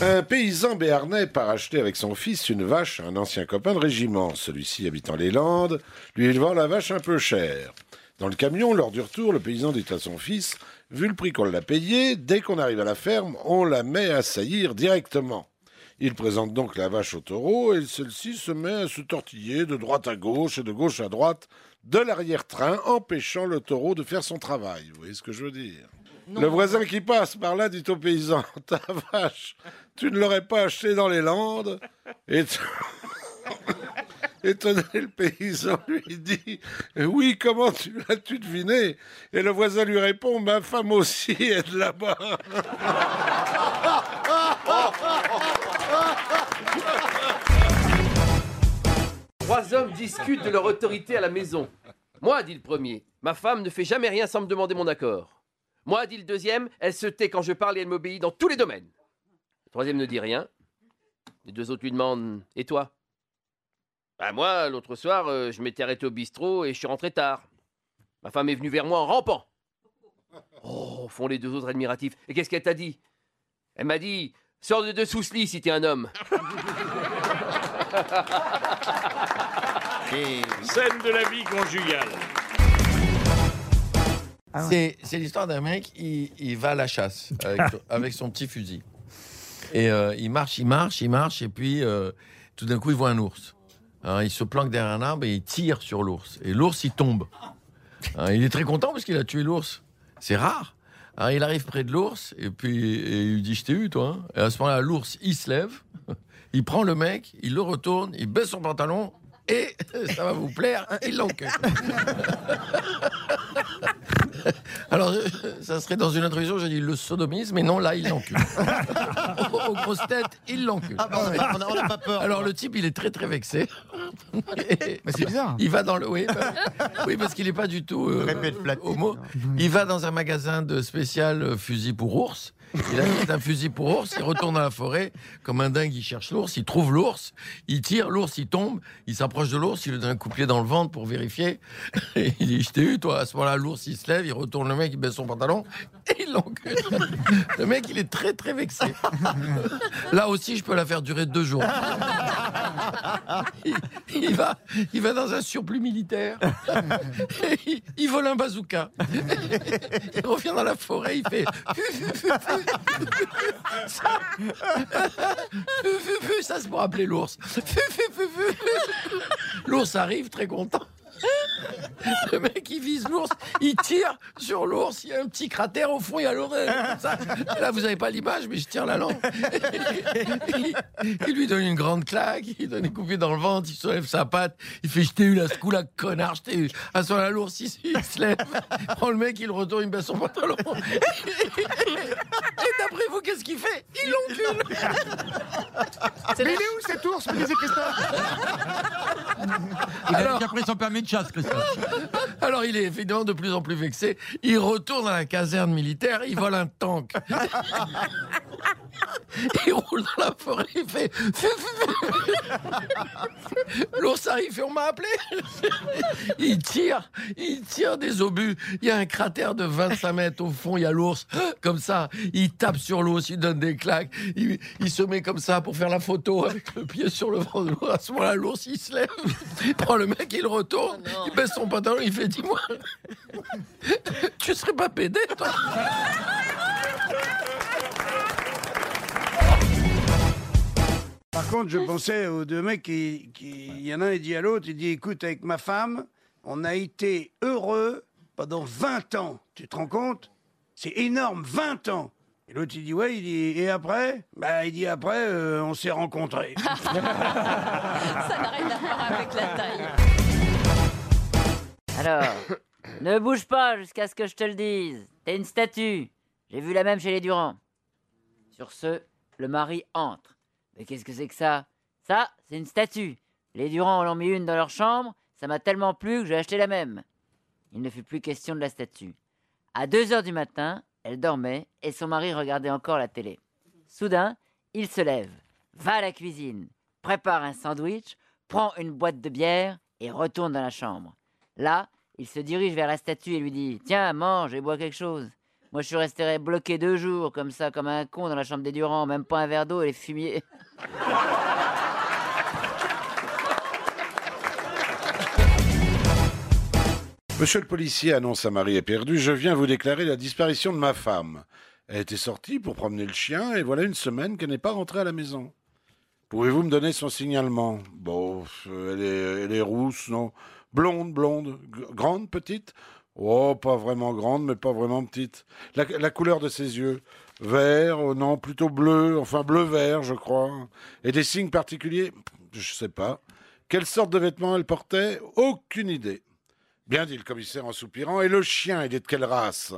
Un paysan béarnais part acheter avec son fils une vache à un ancien copain de régiment. Celui-ci habitant les Landes, lui vend la vache un peu chère. Dans le camion, lors du retour, le paysan dit à son fils Vu le prix qu'on l'a payé, dès qu'on arrive à la ferme, on la met à saillir directement. Il présente donc la vache au taureau et celle-ci se met à se tortiller de droite à gauche et de gauche à droite de l'arrière-train, empêchant le taureau de faire son travail. Vous voyez ce que je veux dire? Le voisin qui passe par là dit au paysan Ta vache, tu ne l'aurais pas achetée dans les Landes Et Étonné, le paysan lui dit Oui, comment tu l'as-tu deviné? Et le voisin lui répond Ma femme aussi est de là-bas. Trois hommes discutent de leur autorité à la maison. Moi, dit le premier, ma femme ne fait jamais rien sans me demander mon accord. Moi, dit le deuxième, elle se tait quand je parle et elle m'obéit dans tous les domaines. Le troisième ne dit rien. Les deux autres lui demandent Et toi? Bah, moi, l'autre soir, euh, je m'étais arrêté au bistrot et je suis rentré tard. Ma femme est venue vers moi en rampant. Oh, font les deux autres admiratifs. Et qu'est-ce qu'elle t'a dit? Elle m'a dit Sors de dessous ce lit si t'es un homme. Scène de la vie conjugale. C'est c'est l'histoire d'un mec, il, il va à la chasse avec, avec son petit fusil. Et euh, il marche, il marche, il marche, et puis euh, tout d'un coup, il voit un ours. Alors, il se planque derrière un arbre et il tire sur l'ours. Et l'ours, il tombe. Alors, il est très content parce qu'il a tué l'ours. C'est rare. Alors, il arrive près de l'ours et puis et il lui dit Je t'ai eu, toi. hein. Et à ce moment-là, l'ours, il se lève, il prend le mec, il le retourne, il baisse son pantalon et ça va vous plaire, il l'encule. Alors, euh, ça serait dans une introduction, j'ai dit le sodomisme, mais non, là, il l'encule. Aux grosses têtes, il l'encule. Ah bah, on n'a pas peur. Alors, le type, il est très, très vexé. Mais c'est bizarre. Il va dans le. Oui, bah, oui parce qu'il n'est pas du tout euh, homo. Il va dans un magasin de spécial fusil pour ours. Il achète un fusil pour ours, il retourne dans la forêt, comme un dingue, il cherche l'ours, il trouve l'ours, il tire, l'ours il tombe, il s'approche de l'ours, il lui donne un coup de pied dans le ventre pour vérifier. Et il dit Je t'ai eu, toi. À ce moment-là, l'ours il se lève, il retourne le mec, il baisse son pantalon, et il l'encule. Le mec, il est très très vexé. Là aussi, je peux la faire durer deux jours. Il, va, dans un surplus militaire. Il, vole un bazooka. Il revient dans la forêt, il fait. Ça, ça c'est pour appeler l'ours. L'ours arrive très content. Le mec il vise l'ours, il tire sur l'ours, il y a un petit cratère au fond, il y a l'oreille. Là vous avez pas l'image, mais je tire la langue. Il, il lui donne une grande claque, il donne une coupée dans le ventre, il soulève sa patte, il fait je t'ai eu là, ce coup-là, connard, je t'ai eu. À ce moment-là, l'ours il, il se lève, prend le mec, il retourne, il baisse son pantalon. Et d'après vous, qu'est-ce qu'il fait? Il l'encule. Mais il est où cet ours? Me disait Christophe Il a pris son permis de chasse, Christophe. Alors il est évidemment de plus en plus vexé. Il retourne à la caserne militaire, il vole un tank. Il roule dans la forêt, il fait. L'ours arrive, fait on m'a appelé. Il tire, il tire des obus. Il y a un cratère de 25 mètres au fond, il y a l'ours. Comme ça, il tape sur l'ours, il donne des claques. Il, il se met comme ça pour faire la photo avec le pied sur le ventre. de l'ours. À ce moment-là, l'ours il se lève, il prend le mec, il retourne, il baisse son pantalon, il fait dis-moi, tu serais pas pédé toi? Par contre, je pensais aux deux mecs qui, qui- il y en a un, il dit à l'autre, il dit, écoute, avec ma femme, on a été heureux pendant 20 ans. Tu te rends compte? C'est énorme, 20 ans. Et l'autre, il dit, ouais, il dit, et après? Bah, il dit, après, euh, on s'est rencontrés. Ça n'a rien à voir avec la taille. Alors, ne bouge pas jusqu'à ce que je te le dise. T'es une statue. J'ai vu la même chez les Durand. Sur ce, le mari entre. Mais qu'est-ce que c'est que ça? Ça, c'est une statue. Les Durand en ont mis une dans leur chambre. Ça m'a tellement plu que j'ai acheté la même. Il ne fut plus question de la statue. À 2 heures du matin, elle dormait et son mari regardait encore la télé. Soudain, il se lève, va à la cuisine, prépare un sandwich, prend une boîte de bière et retourne dans la chambre. Là, il se dirige vers la statue et lui dit Tiens, mange et bois quelque chose. Moi, je suis resté bloqué deux jours, comme ça, comme un con dans la chambre des Durand, même pas un verre d'eau et les fumiers. Monsieur le policier annonce à Marie est perdue, je viens vous déclarer la disparition de ma femme. Elle était sortie pour promener le chien et voilà une semaine qu'elle n'est pas rentrée à la maison. Pouvez-vous me donner son signalement? Bon, euh, elle est, rousse, non? Blonde, blonde, grande, petite? Oh, pas vraiment grande, mais pas vraiment petite. La, couleur de ses yeux Vert, oh non, plutôt bleu, enfin bleu-vert, je crois. Et des signes particuliers Je sais pas. Quelle sorte de vêtements elle portait? Aucune idée. Bien dit le commissaire en soupirant. Et le chien, il est de quelle race?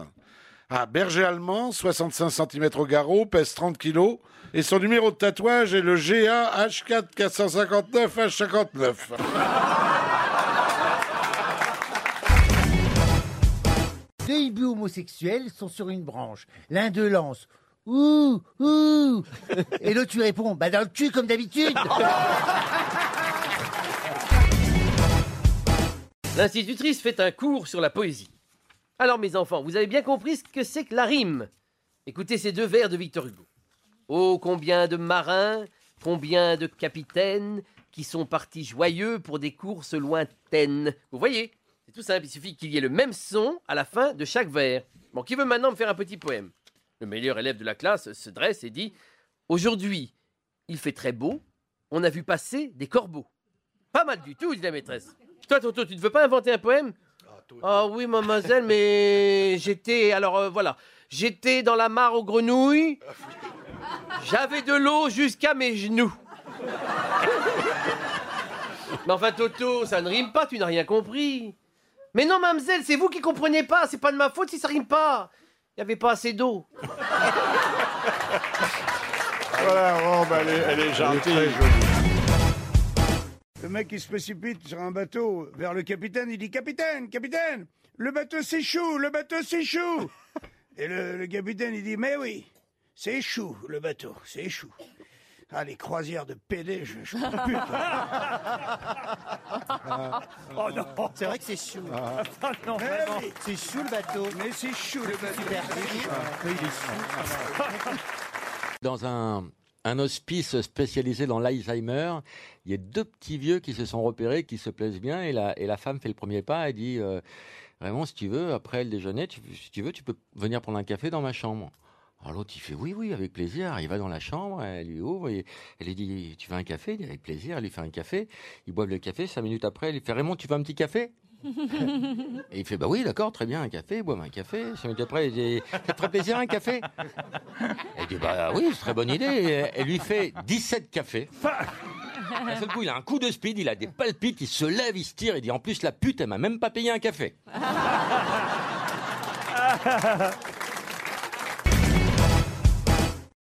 Ah, berger allemand, 65 cm au garrot, pèse 30 kg. Et son numéro de tatouage est le GA H4 459 H59. Deux hiboux homosexuels sont sur une branche. L'un d'eux lance Ouh, ouh Et l'autre lui répond Bah dans le cul comme d'habitude L'institutrice fait un cours sur la poésie. Alors mes enfants, vous avez bien compris ce que c'est que la rime. Écoutez ces deux vers de Victor Hugo. Oh, combien de marins, combien de capitaines qui sont partis joyeux pour des courses lointaines. Vous voyez, c'est tout simple, il suffit qu'il y ait le même son à la fin de chaque vers. Bon, qui veut maintenant me faire un petit poème? Le meilleur élève de la classe se dresse et dit Aujourd'hui, il fait très beau, on a vu passer des corbeaux. Pas mal du tout, dit la maîtresse. Toi, Toto, tu ne veux pas inventer un poème? Ah oui, mademoiselle, mais j'étais. Alors euh, voilà. J'étais dans la mare aux grenouilles. J'avais de l'eau jusqu'à mes genoux. Mais enfin, Toto, ça ne rime pas, tu n'as rien compris. Mais non, mademoiselle, c'est vous qui comprenez pas. C'est pas de ma faute si ça rime pas. Il n'y avait pas assez d'eau. Voilà, oh, bah, elle, est, elle est gentille. Le mec, il se précipite sur un bateau vers le capitaine. Il dit Capitaine, capitaine, le bateau s'échoue, le bateau s'échoue. Et le, le capitaine, il dit Mais oui, c'est échoue, le bateau, c'est échoue. Ah, les croisières de PD, je, je comprends plus. Oh non C'est vrai que c'est chou. Ah. non, Mais vraiment. oui. C'est chou le bateau. Mais c'est chou, le bateau. Super. Oui, il est chou. Dans un, un hospice spécialisé dans l'Alzheimer, il y a deux petits vieux qui se sont repérés, qui se plaisent bien, et la, et la femme fait le premier pas et dit euh, Vraiment, si tu veux, après le déjeuner, tu, si tu veux, tu peux venir prendre un café dans ma chambre. Alors l'autre, il fait oui, oui, avec plaisir. Il va dans la chambre, elle lui ouvre, et elle lui dit Tu veux un café? Il dit avec plaisir. Elle lui fait un café. Ils boivent le café. Cinq minutes après, elle lui fait Raymond, tu veux un petit café? Et il fait Bah oui, d'accord, très bien, un café, ils boivent un café. Cinq minutes après, il dit Ça te ferait plaisir un café? Elle dit Bah oui, c'est très bonne idée. Et Elle lui fait 17 cafés. D'un seul coup, il a un coup de speed, il a des palpites, il se lève, il se tire, il dit En plus, la pute, elle m'a même pas payé un café.